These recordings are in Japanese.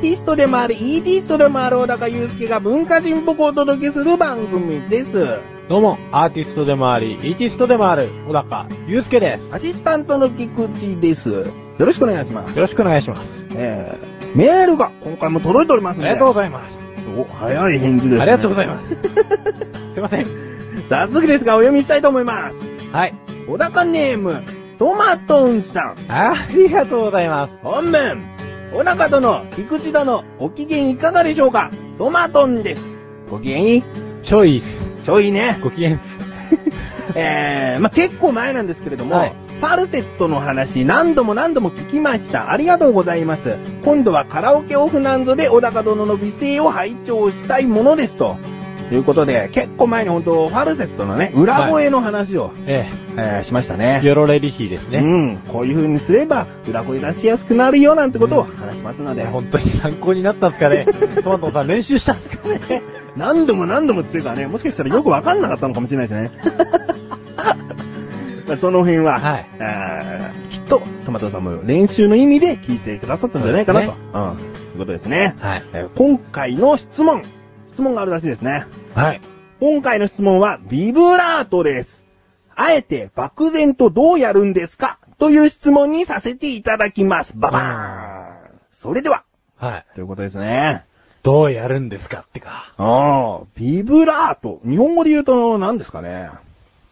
ティストでもあり、イーティストでもある小高祐介が文化人っぽくお届けする番組です。どうも、アーティストでもあり、イーティストでもある、小高祐介でアシスタントの菊池です。よろしくお願いしますす。。よろしくお願いします。えー、メールが今回も届いておりますね。ありがとうございます。お、早い返事です、ね。ありがとうございます。すいません。早速ですがお読みしたいと思います。はい。小高ネーム、トマトンさん。ありがとうございます。本文、小高殿、菊池殿、ご機嫌いかがでしょうか？トマトンです。ご機嫌いい？チョイス。ちょいね。ご機嫌っす。えー、まあ、結構前なんですけれども、はいファルセットの話何度も何度も聞きました。ありがとうございます。今度はカラオケオフなんぞで小高殿の美声を拝聴したいものですと。ということで、結構前に本当ファルセットのね、裏声の話を、ええーしましたえ、ね。ヨロレリヒーですね。うん。こういう風にすれば、裏声出しやすくなるよなんてことを話しますので、本当に参考になったんですかね。トマトさん練習したんですかね。何度も何度もっていうかね、もしかしたらよくわかんなかったのかもしれないですね。まあその辺は、はいきっと、トマトさんも練習の意味で聞いてくださったんじゃないかなと。そううん。いうことですね。はい。えー今回の質問。質問があるらしいですね。はい。今回の質問は、ビブラートです。あえて漠然とどうやるんですか？という質問にさせていただきます。ババーンそれでは、はい。ということですね。どうやるんですかってか。ああ、ビブラート。日本語で言うと何ですかね？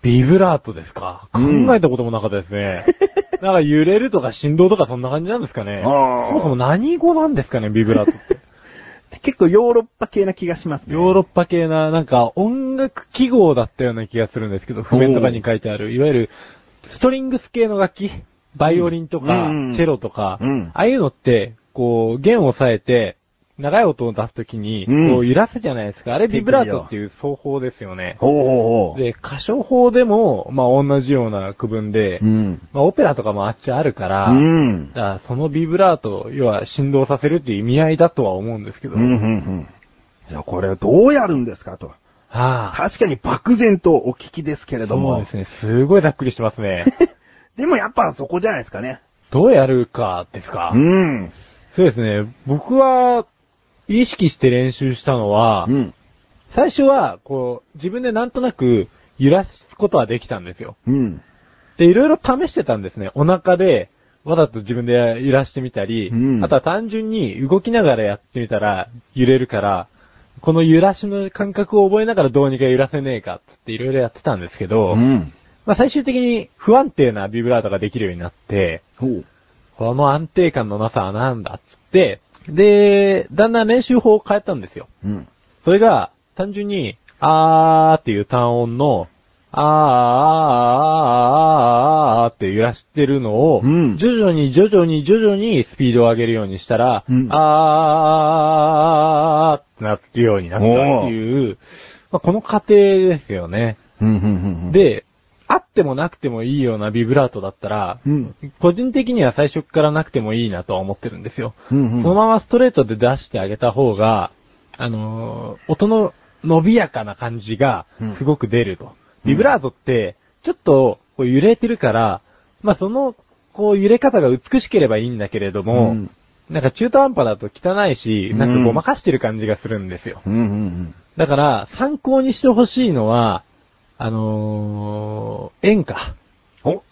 ビブラートですか？考うんえたこともなかったですね。なんか揺れるとか振動とかそんな感じなんですかね。そもそも何語なんですかね、ビブラートって。結構ヨーロッパ系な気がしますね。ヨーロッパ系な、なんか音楽記号だったような気がするんですけど、譜面とかに書いてある、いわゆるストリングス系の楽器、バイオリンとか、うん。チェロとか、うん。ああいうのって、こう、弦を押さえて、長い音を出すときに、うんこう揺らすじゃないですか。あれビブラートっていう奏法ですよね。ほうほうほう。で、歌唱法でも、まあ同じような区分で、うん。まあオペラとかもあっちあるから、うん。だからそのビブラート、要は振動させるっていう意味合いだとは思うんですけど、うん、うん、うん。じゃあこれどうやるんですかと。はあ、確かに漠然とお聞きですけれども。そうですね。すごいざっくりしてますね。でもやっぱそこじゃないですかね。どうやるかですか、うん。そうですね。僕は、意識して練習したのは、うん。最初は、こう、自分でなんとなく揺らすことはできたんですよ。うん。で、いろいろ試してたんですね。お腹で、わざと自分で揺らしてみたり、うんあとは単純に動きながらやってみたら揺れるから、この揺らしの感覚を覚えながらどうにか揺らせねえかっつっていろいろやってたんですけど、うん。まあ最終的に不安定なビブラートができるようになって。この安定感のなさはなんだっつって、で、だんだん練習法を変えたんですよ。うん。それが、単純に、あーっていう単音の、あーあーあーあーあーあーって揺らしてるのを、うん徐々に徐々に徐々にスピードを上げるようにしたら、うんあーってなってるようになったっていう、まあ、この過程ですよね。で、あってもなくてもいいようなビブラートだったら、うん。個人的には最初からなくてもいいなとは思ってるんですよ。うん、うん。そのままストレートで出してあげた方が、あのー音の伸びやかな感じがうんすごく出ると。ビブラートって、ちょっとこう揺れてるから、まあその、こう揺れ方が美しければいいんだけれども、うんなんか中途半端だと汚いし、なんかごまかしてる感じがするんですよ。うん、うん、うん。だから、参考にしてほしいのは、あのー演歌。お？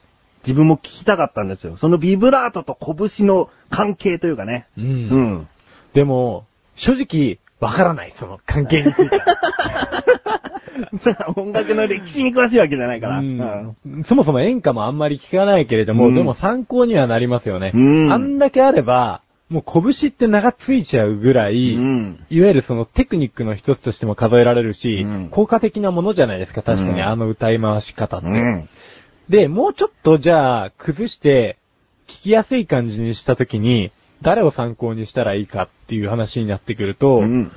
自分も聞きたかったんですよ。そのビブラートと拳の関係というかね。うんうん。でも、正直、わからない、その関係については。音楽の歴史に詳しいわけじゃないから。うんそもそも演歌もあんまり聞かないけれども、うんでも参考にはなりますよね。うんあんだけあれば、もう拳って名がついちゃうぐらい、うんいわゆるそのテクニックの一つとしても数えられるし、うん効果的なものじゃないですか、確かにうんあの歌い回し方って。うん。で、もうちょっとじゃあ、崩して、聞きやすい感じにしたときに、誰を参考にしたらいいかっていう話になってくると、うん。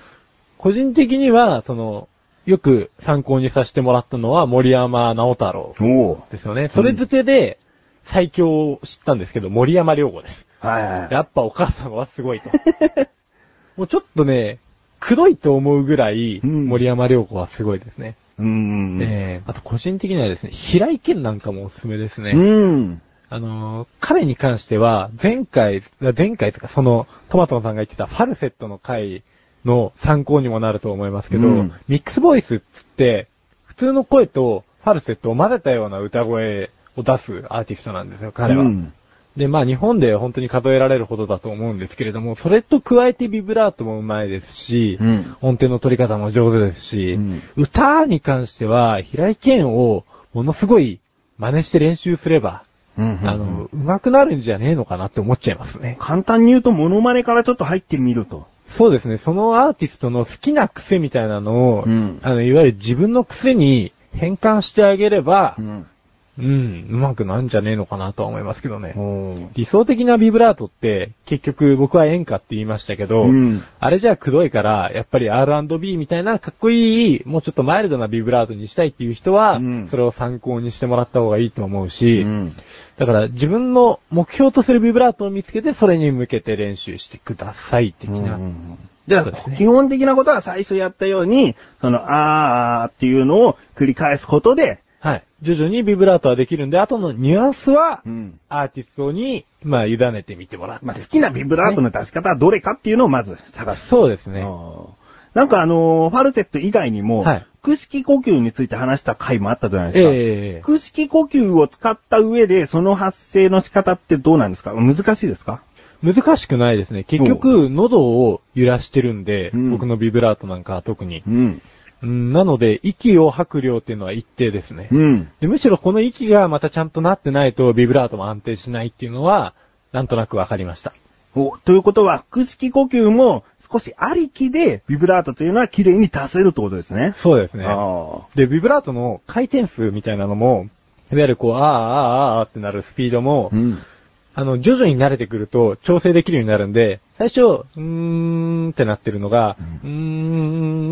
個人的には、その、よく参考にさせてもらったのは森山直太郎。ですよね。それづてで、最強を知ったんですけど、森山良子です。はいはい。やっぱお母さんはすごいと。もうちょっとね、黒いと思うぐらい、うん森山良子はすごいですね。うん。えー、あと個人的にはですね、平井堅なんかもおすすめですね。うん。あのー彼に関しては、前回、前回とかその、トマトンさんが言ってたファルセットの回の参考にもなると思いますけど、うんミックスボイスっつって、普通の声とファルセットを混ぜたような歌声を出すアーティストなんですよ、彼は。うんで、まあ日本で本当に数えられるほどだと思うんですけれども、それと加えてビブラートもうまいですし、うん音程の取り方も上手ですし、うん歌に関しては平井堅をものすごい真似して練習すれば、うん。あの、上手くなるんじゃねえのかなって思っちゃいますね。簡単に言うと、モノマネからちょっと入ってみると。そうですね、そのアーティストの好きな癖みたいなのを、うんあの、いわゆる自分の癖に変換してあげれば、ん。うん、上手くなるんじゃねえのかなとは思いますけどね。理想的なビブラートって、結局僕は演歌って言いましたけど、うんあれじゃあくどいから、やっぱり R&B みたいなかっこいい、もうちょっとマイルドなビブラートにしたいっていう人は、うんそれを参考にしてもらった方がいいと思うし、うん。だから自分の目標とするビブラートを見つけて、それに向けて練習してください、的な。基本的なことは最初やったように、その、あーっていうのを繰り返すことで、はい。徐々にビブラートはできるんで、あとのニュアンスは、ん。アーティストに、まあ、委ねてみてもらって。まあ、好きなビブラートの出し方はどれかっていうのをまず探す。そうですね。なんかあのーファルセット以外にも、はい腹式呼吸について話した回もあったじゃないですか。ええ腹式呼吸を使った上で、その発声の仕方ってどうなんですか？難しいですか？難しくないですね。結局、喉を揺らしてるんで、うん僕のビブラートなんかは特に。ん。うん、なので、息を吐く量っていうのは一定ですね。うん。でむしろこの息がまたちゃんとなってないと、ビブラートも安定しないっていうのは、なんとなくわかりました。お、ということは、腹式呼吸も少しありきで、ビブラートというのは綺麗に出せるってことですね。そうですね。あで、ビブラートの回転数みたいなのも、いわゆるこう、あーあーあーってなるスピードも、あ。ん。あの、徐々に慣れてくると調整できるようになるんで、最初、うーんってなってるのが、うーん、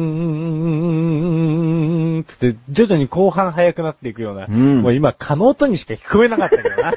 つって、徐々に後半速くなっていくような、うんもう今、可能とにしか聞こえなかったけどな。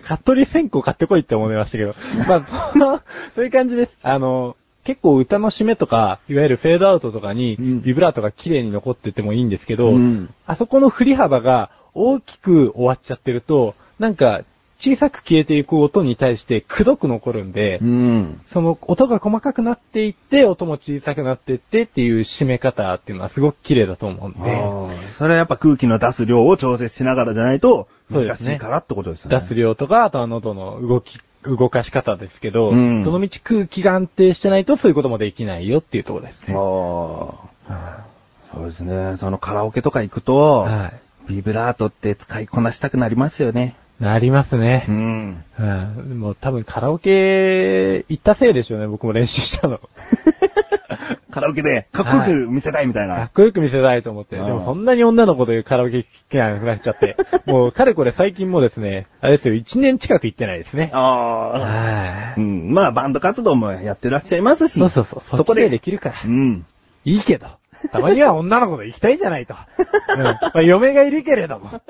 カットリ線香買ってこいって思いましたけど。まあ、そのそういう感じです。あの、結構歌の締めとか、いわゆるフェードアウトとかに、うんビブラートが綺麗に残っててもいいんですけど、うんあそこの振り幅が大きく終わっちゃってると、なんか、小さく消えていく音に対して、くどく残るんで、うん。その音が細かくなっていって、音も小さくなっていってっていう締め方っていうのはすごく綺麗だと思うんで、それはやっぱ空気の出す量を調節しながらじゃないと、そうですね難しいからってことですね。出す量とか、あとは喉の動き、動かし方ですけど、うんどのみち空気が安定してないとそういうこともできないよっていうところですあね。あ。そうですね。そのカラオケとか行くと、はい。ビブラートって使いこなしたくなりますよね。なりますね。ん。うん。でも多分カラオケ行ったせいでしょうね、僕も練習したの。カラオケでかっこよく見せたいみたいかな。っこよく見せたいと思って。でもそんなに女の子とカラオケ聞けなくなっちゃって。もう、かれこれ最近もですね、あれですよ、1年近く行ってないですね。ああ。はい。うん。まあ、バンド活動もやってらっしゃいますし。そうそうそう。そこでできるからう。ん。いいけど。たまには女の子と行きたいじゃないと。うん。まあ、嫁がいるけれども。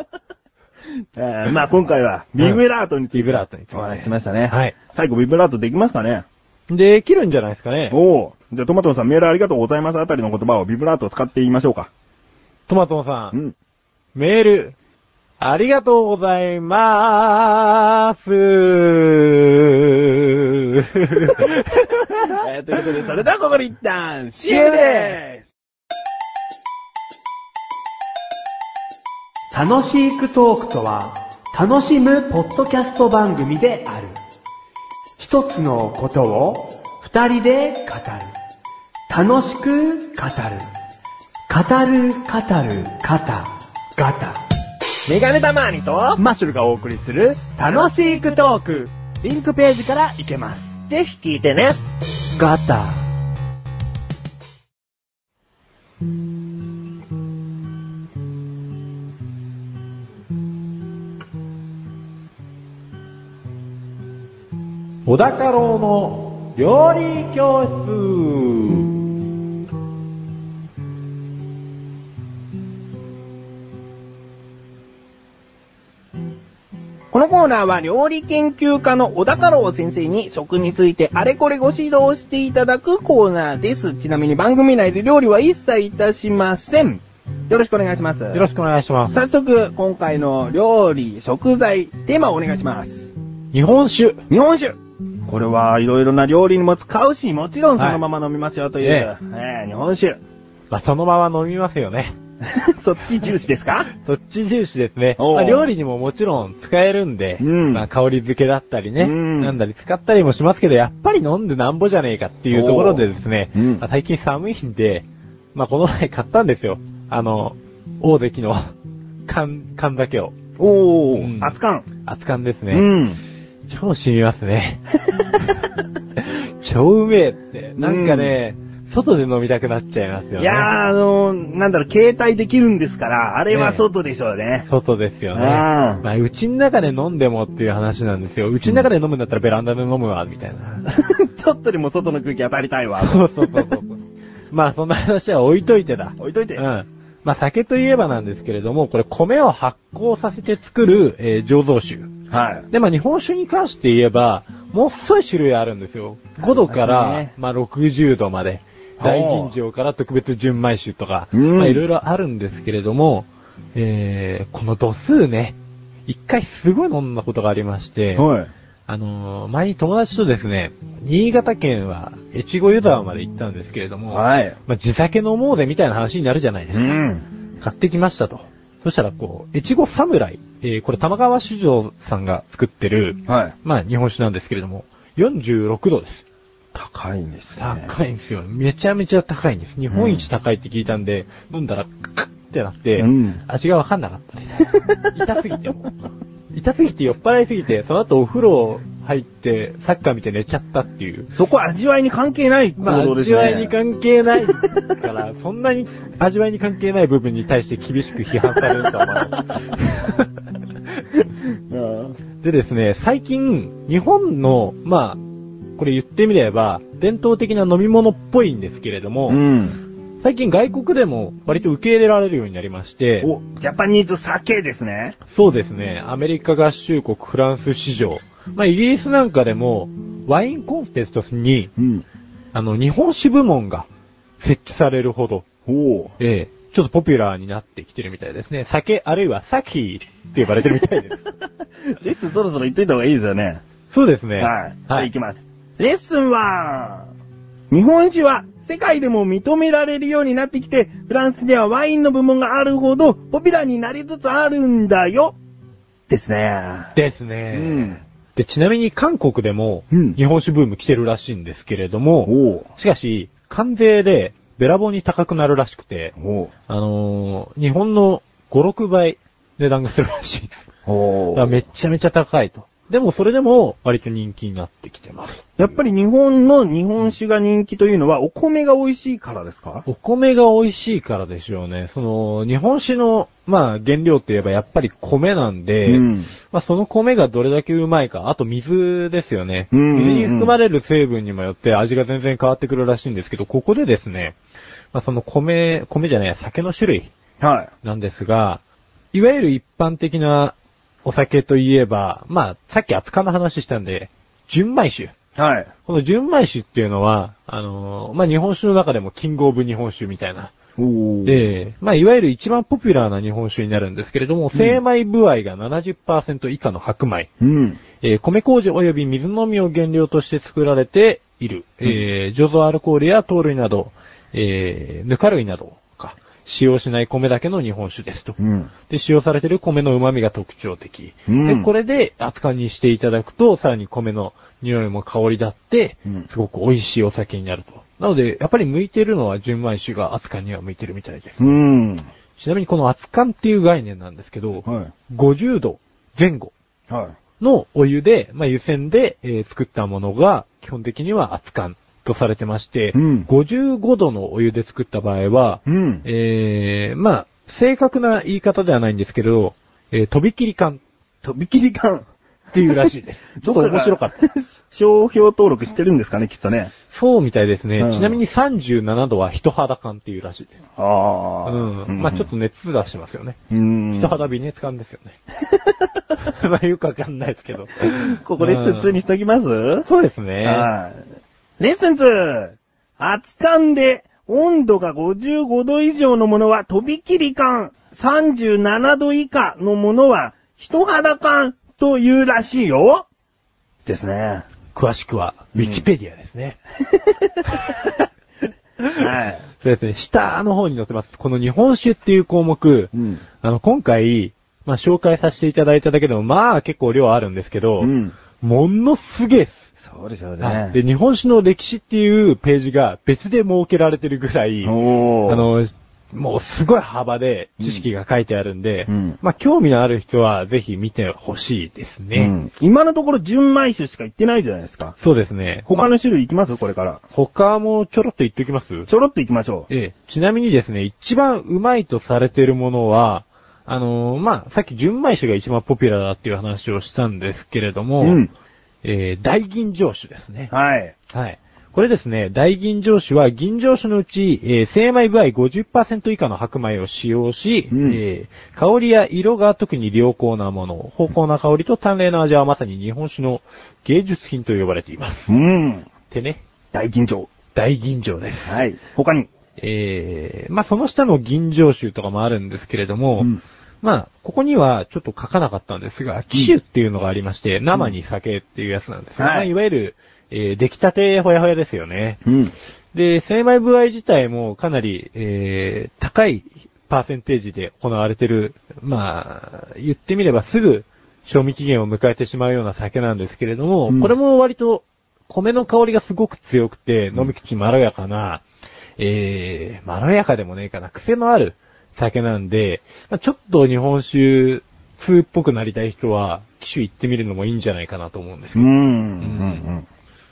えーまあ、今回は、ビブラートについて、ビブラートについてお話ししましたね。はい。最後、ビブラートできますかね？できるんじゃないですかね。おお。じゃあ、トマトさんメールありがとうございますあたりの言葉をビブラートを使って言いましょうか。トマトンさ。うんん。メール、ありがとうございまーす。えーということで、それではここで一旦、CM で楽しくトークとは、楽しむポッドキャスト番組である。一つのことを二人で語る。楽しく語る。語る、語る、方、ガタ。メガネたまーにと、マッシュルがお送りする楽しくトーク。リンクページから行けます。ぜひ聞いてね。ガタ。小高郎の料理教室。このコーナーは料理研究家の小田太郎先生に食についてあれこれご指導していただくコーナーです。ちなみに番組内で料理は一切いたしません。よろしくお願いします。よろしくお願いします。早速、今回の料理、食材、テーマをお願いします。日本酒。日本酒これはいろいろな料理にも使うし、もちろんそのまま飲みますよという、はいええ日本酒。まあ、そのまま飲みますよね。そっち重視ですか？そっち重視ですね。まあ、料理にももちろん使えるんで、うんまあ、香り付けだったりね、うんなんだり使ったりもしますけど、やっぱり飲んでなんぼじゃねえかっていうところでですね、まあ最近寒いんで、まあ、この前買ったんですよ。あの、大関の缶、缶酒を。おうんー、熱燗。熱燗ですね。うん。超染みますね。超うめえって。なんかね、外で飲みたくなっちゃいますよね。いやー、あのー、なんだろう、携帯できるんですから、あれは外でしょうね。外ですよね。うんまあ、うちの中で飲んでもっていう話なんですよ。うちの中で飲むんだったらベランダで飲むわ、みたいな。ちょっとでも外の空気当たりたいわ。そうそうそうそう。まあ、そんな話は置いといてだ。置いといて。うん。まあ、酒といえばなんですけれども、これ米を発酵させて作る、えー醸造酒。はい。で、まあ、日本酒に関して言えば、もっそい種類あるんですよ。5度から、ねまあ、60度まで。大吟醸から特別純米酒とか、うんまあ、いろいろあるんですけれども、えー、この度数ね、一回すごい飲んだことがありまして、はい。あのー前に友達とですね、新潟県は越後湯沢まで行ったんですけれども、はい。まあ、地酒飲もうぜみたいな話になるじゃないですか。うん。買ってきましたと。そしたらこう、越後侍、えー、これ玉川酒造さんが作ってる、はい。まあ日本酒なんですけれども、46度です。高いんですね。高いんですよ。めちゃめちゃ高いんです。日本一高いって聞いたんで、飲んだらクッってなって、うん味がわかんなかったです。痛すぎても。痛すぎて酔っ払いすぎて、その後お風呂入ってサッカー見て寝ちゃったっていう。そこ味わいに関係ない行まあ動ですね。味わいに関係ないから、そんなに味わいに関係ない部分に対して厳しく批判されるとは思わない。う んでですね、最近、日本の、まあ、これ言ってみれば、伝統的な飲み物っぽいんですけれども、うん。最近外国でも割と受け入れられるようになりまして、お、ジャパニーズ酒ですね。そうですね、アメリカ合衆国、フランス市場、まあイギリスなんかでも、ワインコンテストに、うん。あの、日本酒部門が設置されるほど、おええちょっとポピュラーになってきてるみたいですね。酒、あるいはサキって呼ばれてるみたいです。レッスンそろそろ言っといた方がいいですよね。そうですね。はい。ははいい。行きます。レッスンは、日本酒は世界でも認められるようになってきて、フランスではワインの部門があるほどポピュラーになりつつあるんだよ。ですね。ですね。うんで、ちなみに韓国でもうん、日本酒ブーム来てるらしいんですけれども、おしかし、関税でべらぼうに高くなるらしくて、おあのー日本の5、6倍値段がするらしいです。めっちゃめちゃ高いと。でもそれでも割と人気になってきてます。やっぱり日本の日本酒が人気というのはお米が美味しいからですか？お米が美味しいからでしょうね。その、日本酒の、まあ原料って言えばやっぱり米なんで、うんまあその米がどれだけうまいか、あと水ですよね。うんうんうん水に含まれる成分にもよって味が全然変わってくるらしいんですけど、ここでですね、まあその米、米じゃないや、酒の種類はなんですが、いわゆる一般的なお酒といえば、まあさっき熱燗の話したんで、純米酒。い。はい。この純米酒っていうのは、あのーまあ日本酒の中でもキングオブ日本酒みたいな。で、まあ、いわゆる一番ポピュラーな日本酒になるんですけれども、精米部合が70%以下の白米、うん。えー米麹及び水のみを原料として作られている、えー醸造アルコールや糖類など、えーぬか類などか、使用しない米だけの日本酒ですと。うん。で、使用されている米の旨味が特徴的。うんで、これで扱いにしていただくと、さらに米の匂いも香りだってうん、すごく美味しいお酒になると。なので、やっぱり向いてるのは純米酒が扱いには向いてるみたいです。うん。ちなみにこの熱燗っていう概念なんですけど、はい。50度前後はい。のお湯で、まあ、湯煎で、えー作ったものが、基本的には熱燗とされてまして、うん55度のお湯で作った場合は、うん。えー、まあ、正確な言い方ではないんですけど、えー、とびきり燗。とびきり感。っていうらしいです。ちょっと面白かった。商標登録してるんですかね、きっとね。そうみたいですね。うんちなみに37度は人肌感っていうらしいです。あうん。まあちょっと熱出してますよね。と、うん。人肌微熱感ですよね。まあよくわかんないですけど。ここレッスン2にしときます？そうですね。はい。レッスン 2! 熱燗で温度が55度以上のものは飛び切り感、37度以下のものは人肌感というらしいよ。ですね。詳しくは、ウィキペディアですね。はい。そうですね。下の方に載ってます。この日本酒っていう項目、うん。あの、今回、まあ、紹介させていただいただけでも、まあ、結構量あるんですけど、うん。ものすげえ。そうでしょうはいね。で、日本酒の歴史っていうページが別で設けられてるぐらい、あ。の、もうすごい幅で知識が書いてあるんで、うんまあ、興味のある人はぜひ見てほしいですね。うん、今のところ純米酒しか言ってないじゃないですか。そうですね。他の種類いきます？これから。他もちょろっと言っておきます？ちょろっといきましょう。ええ、ちなみにですね、一番うまいとされているものは、あのーまあ、さっき純米酒が一番ポピュラーだっていう話をしたんですけれども、うん。えー大吟醸酒ですね。はい。はい。これですね、大吟醸酒は吟醸酒のうち、えー精米部合50%以下の白米を使用し、うんえー香りや色が特に良好なもの、芳香な香りと淡麗な味はまさに日本酒の芸術品と呼ばれています。うん。でね、大緊張。大吟醸です。はい。他に？えー、まあ、その下の吟醸酒とかもあるんですけれども、うんまあ、ここにはちょっと書かなかったんですが、機種っていうのがありまして、生に酒っていうやつなんですが、はいまあ、いわゆる、えー、出来たてほやほやですよね。うん。で、精米部合自体もかなり、えー、高いパーセンテージで行われてる、まあ、言ってみればすぐ賞味期限を迎えてしまうような酒なんですけれども、うんこれも割と米の香りがすごく強くて、飲み口まろやかな、えー、まろやかでもねえかな、癖のある酒なんで、まあちょっと日本酒通っぽくなりたい人は、機種行ってみるのもいいんじゃないかなと思うんですけど。うん。うん。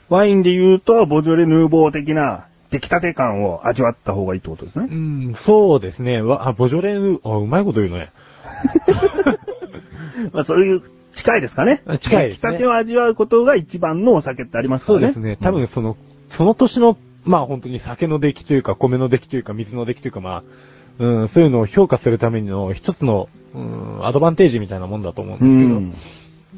ワインで言うと、ボジョレ・ヌーボー的な出来たて感を味わった方がいいってことですね。うん、そうですね。わあ、ボジョレーヌ、あ、うまいこと言うね。まあそういう、近いですかね。近いですね出来たてを味わうことが一番のお酒ってありますからね。そうですね。多分その、その年の、まあ本当に酒の出来というか、米の出来というか、水の出来というか、まあ、うん、そういうのを評価するための一つの、うん、アドバンテージみたいなもんだと思うんうですけど、ん。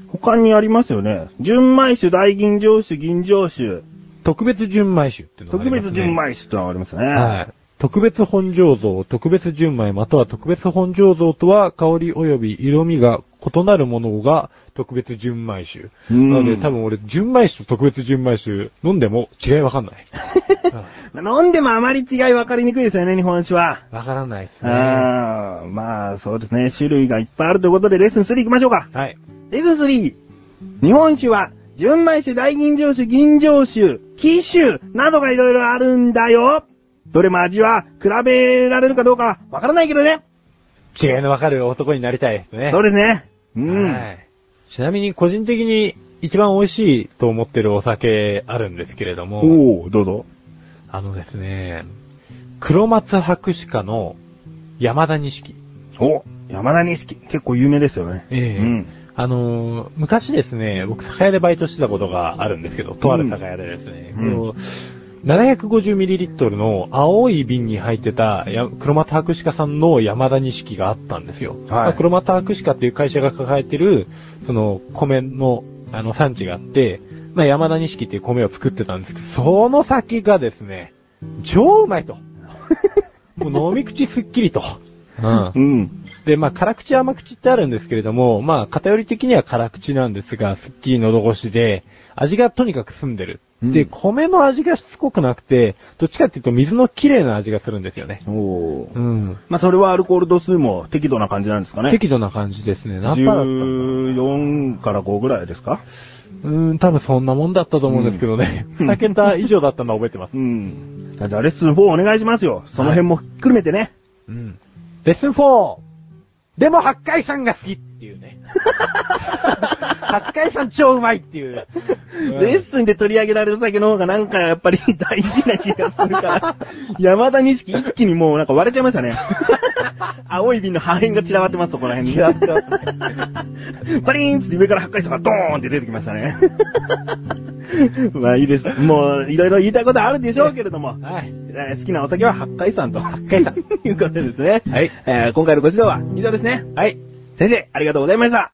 他にありますよね。純米酒、大吟醸酒、吟醸酒、特別純米酒っていうのがあ特りますね。別純米酒というのがありますね。はい。特別本醸造、特別純米、または特別本醸造とは香り及び色味が異なるものが特別純米酒。うんなので多分俺、純米酒と特別純米酒飲んでも違いわかんない。飲んでもあまり違い分かりにくいですよね、日本酒は。わからないですね。まあ、そうですね。種類がいっぱいあるということで、レッスン3行きましょうか。はい。レッスン 3! 日本酒は、純米酒、大吟醸酒、吟醸酒、貴酒などがいろいろあるんだよ。どれも味は比べられるかどうかわからないけどね。違いのわかる男になりたいですね。そうですね。うん。はい。ちなみに個人的に一番美味しいと思ってるお酒あるんですけれども、おー、どうぞ。あのですね、黒松博士課の山田錦。お、山田錦。結構有名ですよね。ええうん。あのー昔ですね、僕酒屋でバイトしてたことがあるんですけど、とある酒屋でですね、うんこう 750ml の青い瓶に入ってたや黒松博士課さんの山田錦があったんですよ。まあ黒松博士課っていう会社が抱えてる、その米のあの産地があって、まあ山田錦っていう米を作ってたんですけど、その酒がですね、超うまいと。もう飲み口すっきりと。うんう。ん。で、まあ、辛口甘口ってあるんですけれども、まあ、偏り的には辛口なんですが、すっきり喉越しで、味がとにかく澄んでる。うんで、米の味がしつこくなくて、どっちかっていうと水の綺麗な味がするんですよね。おー。うん。まあ、それはアルコール度数も適度な感じなんですかね。適度な感じですね。何パーだったのか14から5ぐらいですか？なうーん、多分そんなもんだったと思うんですけどね。うん2桁以上だったのは覚えてます。うん。じゃあ、レッスン4お願いしますよ。その辺もひっくるめてね。うん。レッスン 4! でも八海山が好きっていうね。八海山超うまいっていう。レッスンで取り上げられる酒の方がなんかやっぱり 大事な気がするから、山田錦一気にもうなんか割れちゃいましたね。青い瓶の破片が散らばってます、そこら辺に。散らばってパリーンって上から八海山がドーンって出てきましたね。まあいいです。もういろいろ言いたいことあるでしょうけれども。はい。えー好きなお酒は八海山と。八海山。いうことですね。はいえー今回のご指導は以上ですね。はい。先生、ありがとうございました。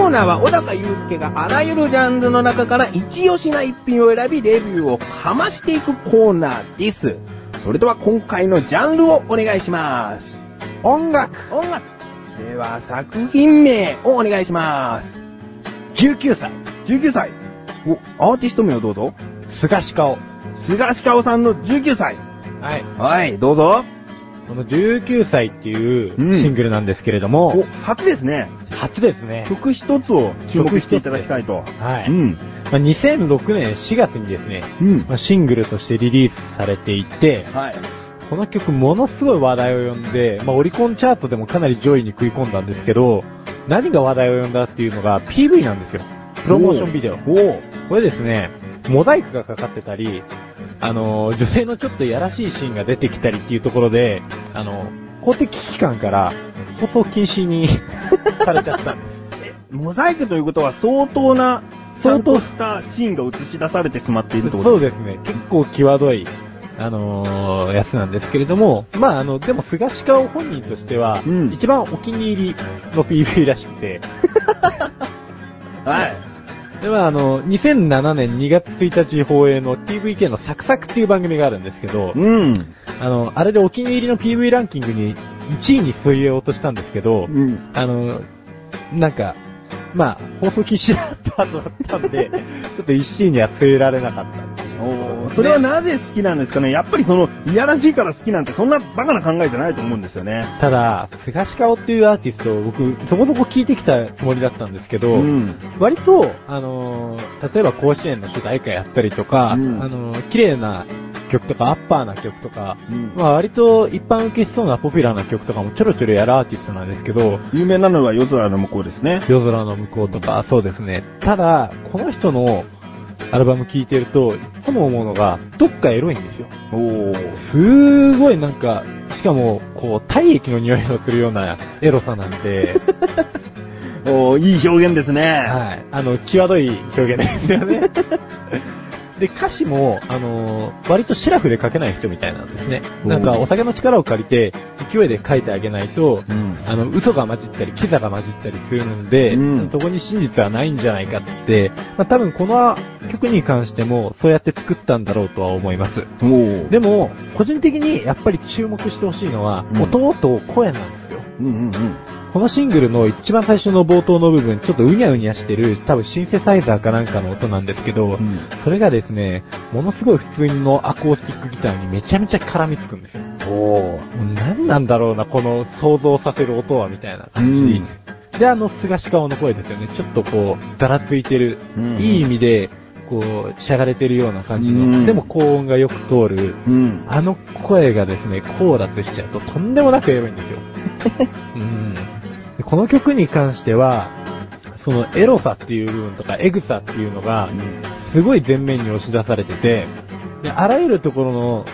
コーナーは小高祐介があらゆるジャンルの中から一押しな一品を選びレビューをかましていくコーナーです。それでは今回のジャンルをお願いします。音楽音楽では作品名をお願いします。!19 歳。19歳。お、アーティスト名をどうぞ。菅氏顔。菅氏顔さんの19歳。はい。はい、どうぞ。この19歳っていううんシングルなんですけれども、お、初ですね。初ですね。曲一つを注目していただきたいと。はい。うん。まあ、2006年4月にですね、うん。まあ、シングルとしてリリースされていて、はい。この曲ものすごい話題を呼んで、まあ、オリコンチャートでもかなり上位に食い込んだんですけど、何が話題を呼んだっていうのが PV なんですよ。プロモーションビデオ。おお。これですね、モザイクがかかってたり、あの、女性のちょっとやらしいシーンが出てきたりっていうところで、あの、公的機関から放送禁止に されちゃったんです。モザイクということは相当な、相当したシーンが映し出されてしまっているってことそうですね。結構際どい、あのーやつなんですけれども、まあ、あの、でも、菅氏顔本人としては、うん一番お気に入りの PV らしくて、はい。では、あの、2007年2月1日放映の TVK のサクサクっていう番組があるんですけど、うん。あの、あれでお気に入りの PV ランキングに1位に据えようとしたんですけど、うん。あの、なんか、まあ、放送禁止だった後だったんで、ちょっと1位には据えられなかったっていうおーそれはなぜ好きなんですかね？やっぱりその、いやらしいから好きなんてそんなバカな考えじゃないと思うんですよね。ただ、菅氏顔っていうアーティストを僕、そこそこ聞いてきたつもりだったんですけど、うん。割と、あのー例えば甲子園の主題歌やったりとか、うんあのー綺麗な曲とか、アッパーな曲とか、うんまあ割と一般受けしそうなポピュラーな曲とかもちょろちょろやるアーティストなんですけど、有名なのは夜空の向こうですね。夜空の向こうとか、そうですね。ただ、この人のアルバム聴いてると、いつも思うのが、どっかエロいんですよ。おー。すごいなんか、しかも、こう、体液の匂いのするようなエロさなんで、おーいい表現ですね。はい。あの、際どい表現ですよね。で、歌詞も、あのー割とシラフで書けない人みたいなんですね。なんか、お酒の力を借りて、勢いで書いてあげないと、うん。あの、嘘が混じったり、キザが混じったりするので、うんそこに真実はないんじゃないかってまあ多分この曲に関しても、そうやって作ったんだろうとは思います。でも、個人的にやっぱり注目してほしいのは、うん音と声なんですよ。うんうんうん。このシングルの一番最初の冒頭の部分、ちょっとうにゃうにゃしてる、多分シンセサイザーかなんかの音なんですけど、うんそれがですね、ものすごい普通のアコースティックギターにめちゃめちゃ絡みつくんですよ。お何なんだろうな、この想像させる音は、みたいな感じ。で、あの、菅氏顔の声ですよね。ちょっとこう、ざらついてる。うんいい意味で、こう、しゃがれてるような感じの。うんでも高音がよく通る。うん。あの声がですね、コーラスしちゃうととんでもなくエロいんですよ。うん、でこの曲に関しては、そのエロさっていう部分とかエグさっていうのが、すごい前面に押し出されてて、であらゆるところの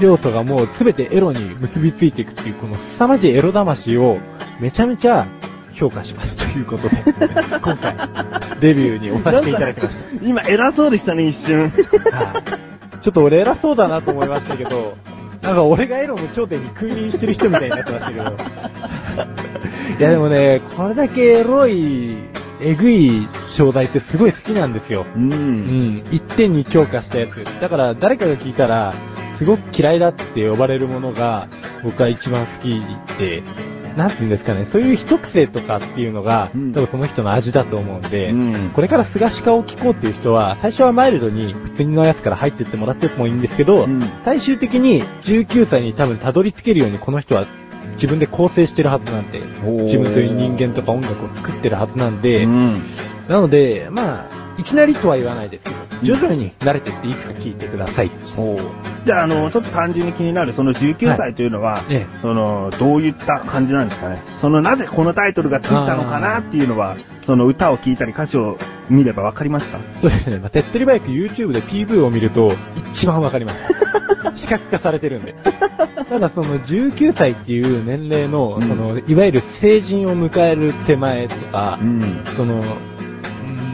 要素がもう全てエロに結びついていくっていう、この凄まじいエロ魂をめちゃめちゃ評価しますということで、今回、デビューに押させていただきました。今偉そうでしたね、一瞬。はいちょっと俺偉そうだなと思いましたけど、なんか俺がエロの頂点に君臨してる人みたいになってましたけど。いやでもね、これだけエロい、えぐい商材ってすごい好きなんですよ。う。うんん。一点に強化したやつ。だから誰かが聞いたら、すごく嫌いだって呼ばれるものが、僕は一番好きで、なんていうんですかね、そういう一癖とかっていうのが、うん。多分その人の味だと思うんで、うん。これから菅鹿を聞こうっていう人は、最初はマイルドに普通のやつから入ってってもらってもいいんですけど、うん。最終的に19歳に多分たどり着けるようにこの人は自分で構成してるはずなんで、自分という人間とか音楽を作ってるはずなんで、うん。なので、まあ、いきなりとは言わないですけど、徐々に慣れてっていつか聞いてください。じゃあ、あの、ちょっと単純に気になる、その19歳というのは、ええその、どういった感じなんですかね？その、なぜこのタイトルがついたのかなっていうのは、その歌を聴いたり歌詞を見ればわかりますか？そうですね。まあ、手っ取り早く YouTube で PV を見ると、一番わかります。視覚化されてるんで。ただその19歳っていう年齢の、うんその、いわゆる成人を迎える手前とか、ん。その、うん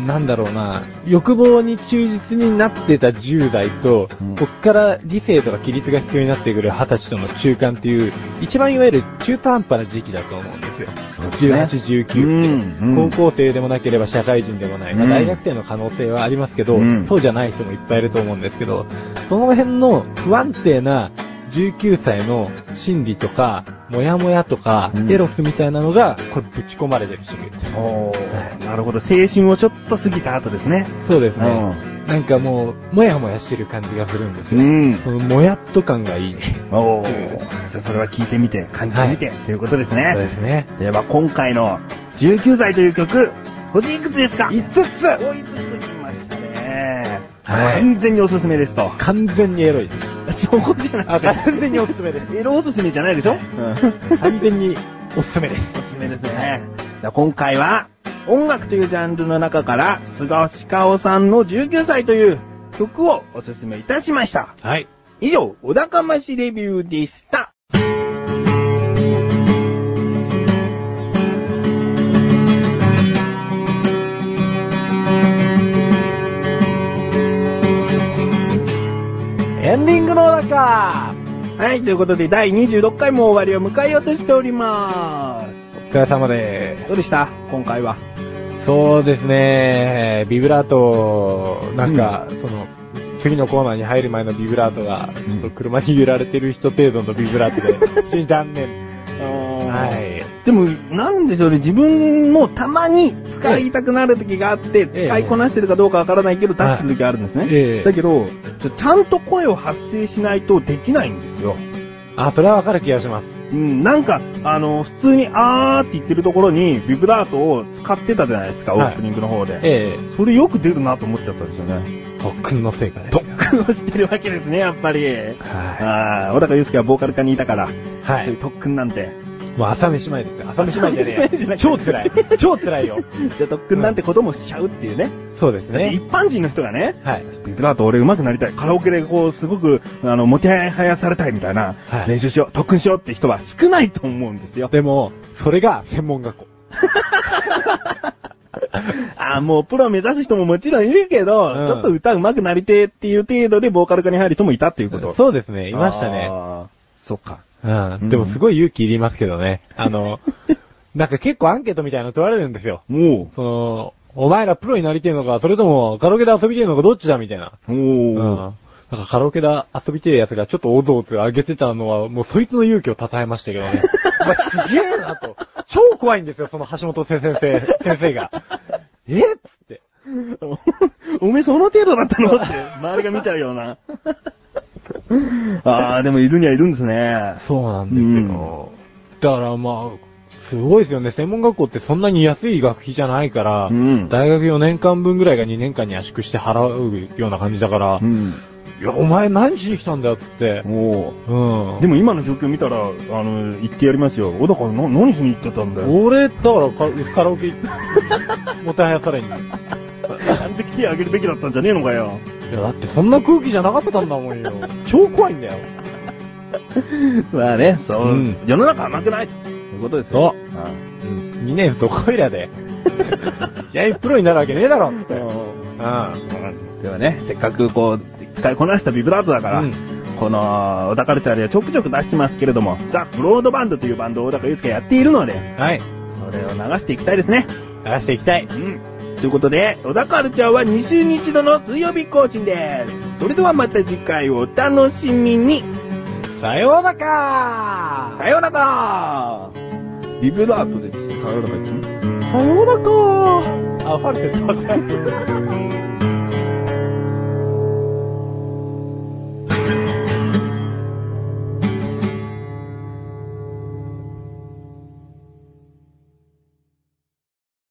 なんだろうな、欲望に忠実になってた10代と、うん。こっから理性とか規律が必要になってくる20歳との中間っていう、一番いわゆる中途半端な時期だと思うんですよ。18、19って、うんうん。高校生でもなければ社会人でもない、まあうん。大学生の可能性はありますけど、うん。そうじゃない人もいっぱいいると思うんですけど、その辺の不安定な19歳の心理とか、モヤモヤとか、うんエロスみたいなのが、これぶち込まれてるシングルです。おーなるほど。青春をちょっと過ぎた後ですね。そうですね。なんかもう、もやもやしてる感じがするんですよ。ん。そのもやっと感がいいね。おーじゃあそれは聞いてみて、感じてみて、ということですそうね。ですね。では今回の19歳という曲、星いくつですか？5つお、5つきましたね。はい完全におすすめですと。完全にエロいです。そこじゃなあ、くて、完全におすすめです。エロおすすめじゃないでしょ、うん完全におすすめです。おすすめですね。じゃあ今回は、音楽というジャンルの中から、菅鹿尾さんの19歳という曲をおすすめいたしました。はい。以上、小高ましレビューでした。エンディングの中はい、ということで第26回も終わりを迎えようとしております。お疲れ様でどうでした？今回は。す。そうですね、ビブラート、なんか、その、次のコーナーに入る前のビブラートが、ちょっと車に揺られてる人程度のビブラートで、非常に残念。は。はいでも、なんでしょうね、自分もたまに使いたくなる時があって、ええ使いこなしてるかどうかわからないけど出してる時があるんですね。ええだけどちゃんと声を発声しないとできないんですよ。あ、それはわかる気がします。うん、なんか、あの、普通にあーって言ってるところに、ビブラートを使ってたじゃないですか、オはいープニングの方で。ええそれよく出るなと思っちゃったんですよね。特訓の成果です。特訓をしてるわけですね、やっぱり。はああ、小高祐介はボーカル科にいたから、い。はいそういう。特訓なんて。もう朝飯前ですよ。朝飯前じゃねえや。超辛い。超辛いよ。じゃあ特訓なんてこともしちゃうっていうね。そうですね。一般人の人がね、はい。ビブラート俺上手くなりたい。カラオケでこう、すごく、あの、もてはやされたいみたいな、はい練習しよう、特訓しようって人は少ないと思うんですよ。でも、それが専門学校。ああ、もうプロ目指す人ももちろんいるけど、うんちょっと歌上手くなりてえっていう程度でボーカル科に入る人もいたっていうこと。そうですね、いましたね。そっか。ううんん。でもすごい勇気いりますけどね。あの、なんか結構アンケートみたいなの問われるんですよ。もその、お前らプロになりてえのか、それともカラオケで遊びてえのかどっちだみたいな。う、うん。なんかカラオケで遊びてえやつがちょっとおぞおず上げてたのは、もうそいつの勇気を称えましたけどね。お前すげえなと。超怖いんですよ、その橋本先生、先生が。えっつって。おめえその程度だったの？って、周りが見ちゃうような。ああ、でもいるにはいるんですね。そうなんですよ。だからまあ、すごいですよね。専門学校ってそんなに安い学費じゃないから、うん大学4年間分ぐらいが2年間に圧縮して払うような感じだから、うん。いや、お前何しに来たんだよっつって。おうん。でも今の状況見たら、あの、言ってやりますよ。小高な、何しに行ってたんだよ。俺、だからカカラオケ、もてはやされに。いちゃんと来てあげるべきだったんじゃねえのかよ。や、だってそんな空気じゃなかったんだもんよ。超怖いんだよ。まあね、そう、うん世の中甘くないということですよ。そううん。2年そこいらで。いや、プロになるわけねえだろっつって。うんうん。ではね、せっかくこう、使いこなしたビブラートだから、うんこの、小田カルチャーではちょくちょく出してますけれども、ザ・ブロードバンドというバンドを小高祐介やっているので、はい。それを流していきたいですね。流していきたい。うん。ということで、小田カルチャーは2週に1度の水曜日更新です。それではまた次回をお楽しみに。さようなら。かさようなら。ビブラートでさようなら。さようなら。かあ、ファルセット